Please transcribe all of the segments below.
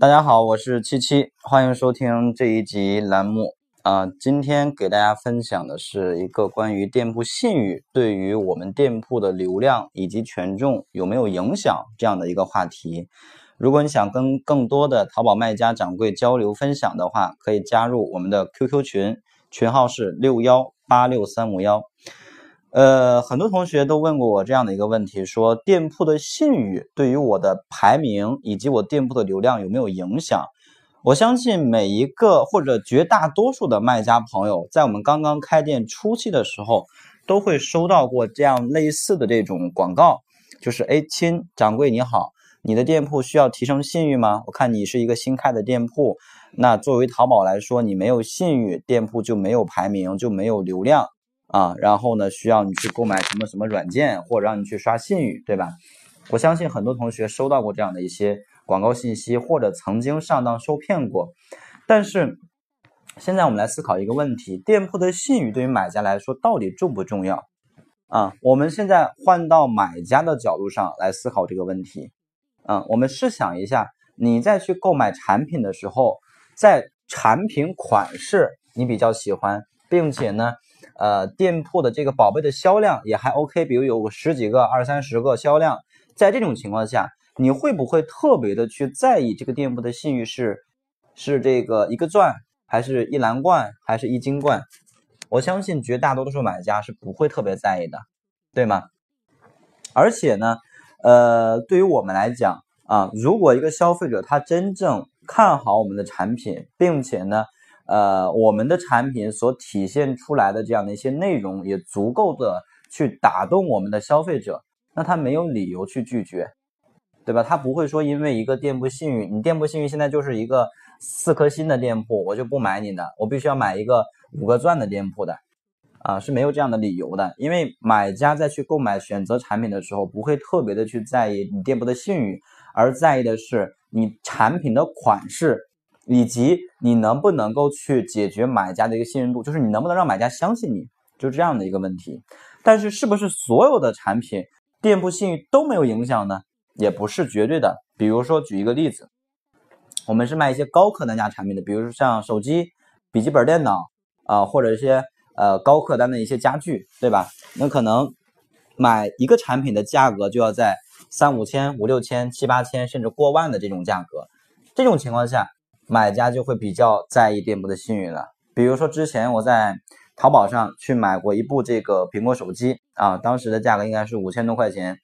大家好，我是七七，欢迎收听这一集栏目啊。今天给大家分享的是一个关于店铺信誉对于我们店铺的流量以及权重有没有影响这样的一个话题。如果你想跟更多的淘宝卖家掌柜交流分享的话，可以加入我们的 QQ 群，群号是六幺八六三五幺。呃，很多同学都问过我这样的一个问题，说店铺的信誉对于我的排名以及我店铺的流量有没有影响？我相信每一个或者绝大多数的卖家朋友，在我们刚刚开店初期的时候，都会收到过这样类似的这种广告，就是哎，亲掌柜你好，你的店铺需要提升信誉吗？我看你是一个新开的店铺，那作为淘宝来说，你没有信誉，店铺就没有排名，就没有流量。啊，然后呢，需要你去购买什么什么软件，或者让你去刷信誉，对吧？我相信很多同学收到过这样的一些广告信息，或者曾经上当受骗过。但是，现在我们来思考一个问题：店铺的信誉对于买家来说到底重不重要？啊，我们现在换到买家的角度上来思考这个问题。啊，我们试想一下，你在去购买产品的时候，在产品款式你比较喜欢，并且呢？呃，店铺的这个宝贝的销量也还 OK，比如有十几个、二三十个销量，在这种情况下，你会不会特别的去在意这个店铺的信誉是是这个一个钻，还是一蓝罐，还是一金罐？我相信绝大多数买家是不会特别在意的，对吗？而且呢，呃，对于我们来讲啊，如果一个消费者他真正看好我们的产品，并且呢。呃，我们的产品所体现出来的这样的一些内容，也足够的去打动我们的消费者，那他没有理由去拒绝，对吧？他不会说因为一个店铺信誉，你店铺信誉现在就是一个四颗星的店铺，我就不买你的，我必须要买一个五个钻的店铺的，啊，是没有这样的理由的。因为买家在去购买选择产品的时候，不会特别的去在意你店铺的信誉，而在意的是你产品的款式。以及你能不能够去解决买家的一个信任度，就是你能不能让买家相信你，就这样的一个问题。但是是不是所有的产品店铺信誉都没有影响呢？也不是绝对的。比如说举一个例子，我们是卖一些高客单价产品的，比如说像手机、笔记本电脑啊，或者一些呃高客单的一些家具，对吧？那可能买一个产品的价格就要在三五千、五六千、七八千，甚至过万的这种价格。这种情况下。买家就会比较在意店铺的信誉了。比如说，之前我在淘宝上去买过一部这个苹果手机啊，当时的价格应该是五千多块钱。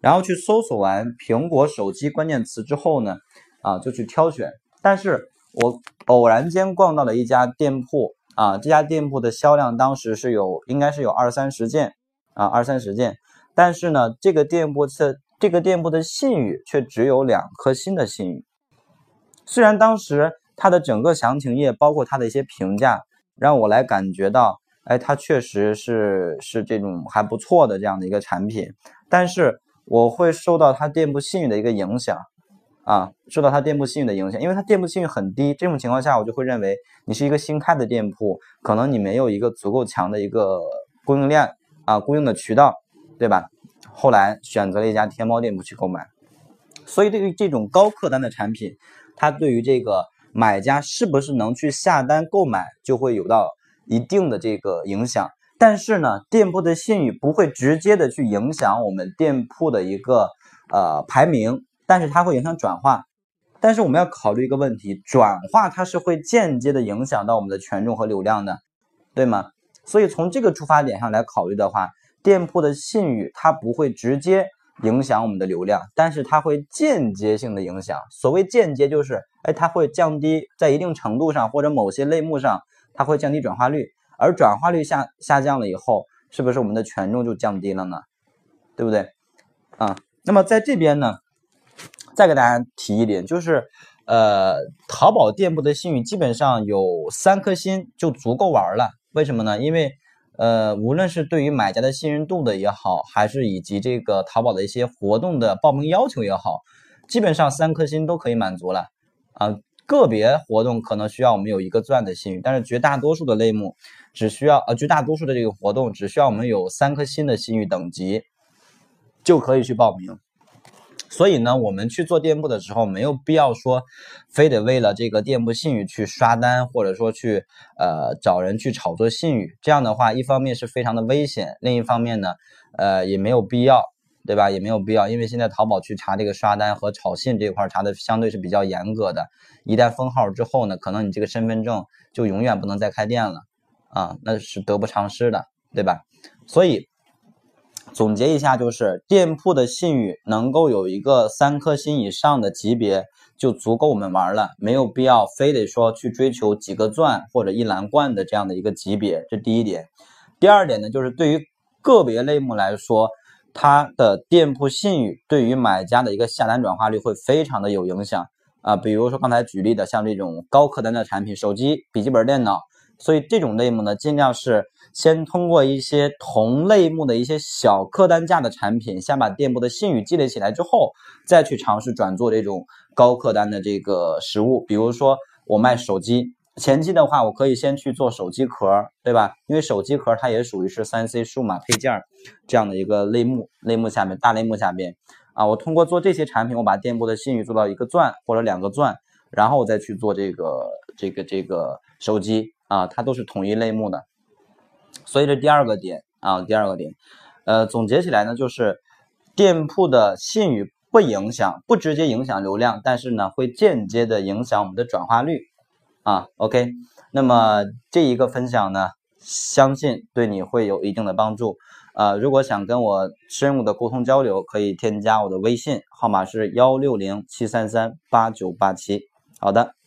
然后去搜索完苹果手机关键词之后呢，啊，就去挑选。但是我偶然间逛到了一家店铺啊，这家店铺的销量当时是有应该是有二三十件啊，二三十件。但是呢，这个店铺的这个店铺的信誉却只有两颗星的信誉。虽然当时它的整个详情页，包括它的一些评价，让我来感觉到，哎，它确实是是这种还不错的这样的一个产品，但是我会受到它店铺信誉的一个影响，啊，受到它店铺信誉的影响，因为它店铺信誉很低，这种情况下，我就会认为你是一个新开的店铺，可能你没有一个足够强的一个供应链啊，供应的渠道，对吧？后来选择了一家天猫店铺去购买，所以对于这种高客单的产品。它对于这个买家是不是能去下单购买，就会有到一定的这个影响。但是呢，店铺的信誉不会直接的去影响我们店铺的一个呃排名，但是它会影响转化。但是我们要考虑一个问题，转化它是会间接的影响到我们的权重和流量的，对吗？所以从这个出发点上来考虑的话，店铺的信誉它不会直接。影响我们的流量，但是它会间接性的影响。所谓间接，就是哎，它会降低在一定程度上或者某些类目上，它会降低转化率。而转化率下下降了以后，是不是我们的权重就降低了呢？对不对？啊，那么在这边呢，再给大家提一点，就是呃，淘宝店铺的信誉基本上有三颗星就足够玩了。为什么呢？因为呃，无论是对于买家的信任度的也好，还是以及这个淘宝的一些活动的报名要求也好，基本上三颗星都可以满足了啊。个别活动可能需要我们有一个钻的信誉，但是绝大多数的类目只需要呃，绝大多数的这个活动只需要我们有三颗星的信誉等级就可以去报名所以呢，我们去做店铺的时候，没有必要说非得为了这个店铺信誉去刷单，或者说去呃找人去炒作信誉。这样的话，一方面是非常的危险，另一方面呢，呃也没有必要，对吧？也没有必要，因为现在淘宝去查这个刷单和炒信这块查的相对是比较严格的。一旦封号之后呢，可能你这个身份证就永远不能再开店了啊，那是得不偿失的，对吧？所以。总结一下，就是店铺的信誉能够有一个三颗星以上的级别就足够我们玩了，没有必要非得说去追求几个钻或者一蓝冠的这样的一个级别，这第一点。第二点呢，就是对于个别类目来说，它的店铺信誉对于买家的一个下单转化率会非常的有影响啊。比如说刚才举例的，像这种高客单的产品，手机、笔记本电脑。所以这种类目呢，尽量是先通过一些同类目的一些小客单价的产品，先把店铺的信誉积累起来之后，再去尝试转做这种高客单的这个实物。比如说我卖手机，前期的话，我可以先去做手机壳，对吧？因为手机壳它也属于是三 C 数码配件这样的一个类目，类目下面大类目下边啊，我通过做这些产品，我把店铺的信誉做到一个钻或者两个钻，然后我再去做这个这个这个手机。啊，它都是统一类目的，所以这第二个点啊，第二个点，呃，总结起来呢，就是店铺的信誉不影响，不直接影响流量，但是呢，会间接的影响我们的转化率啊。OK，那么这一个分享呢，相信对你会有一定的帮助。呃，如果想跟我深入的沟通交流，可以添加我的微信号码是幺六零七三三八九八七。好的。